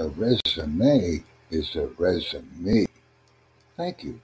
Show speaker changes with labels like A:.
A: A resume is a resume. Thank you.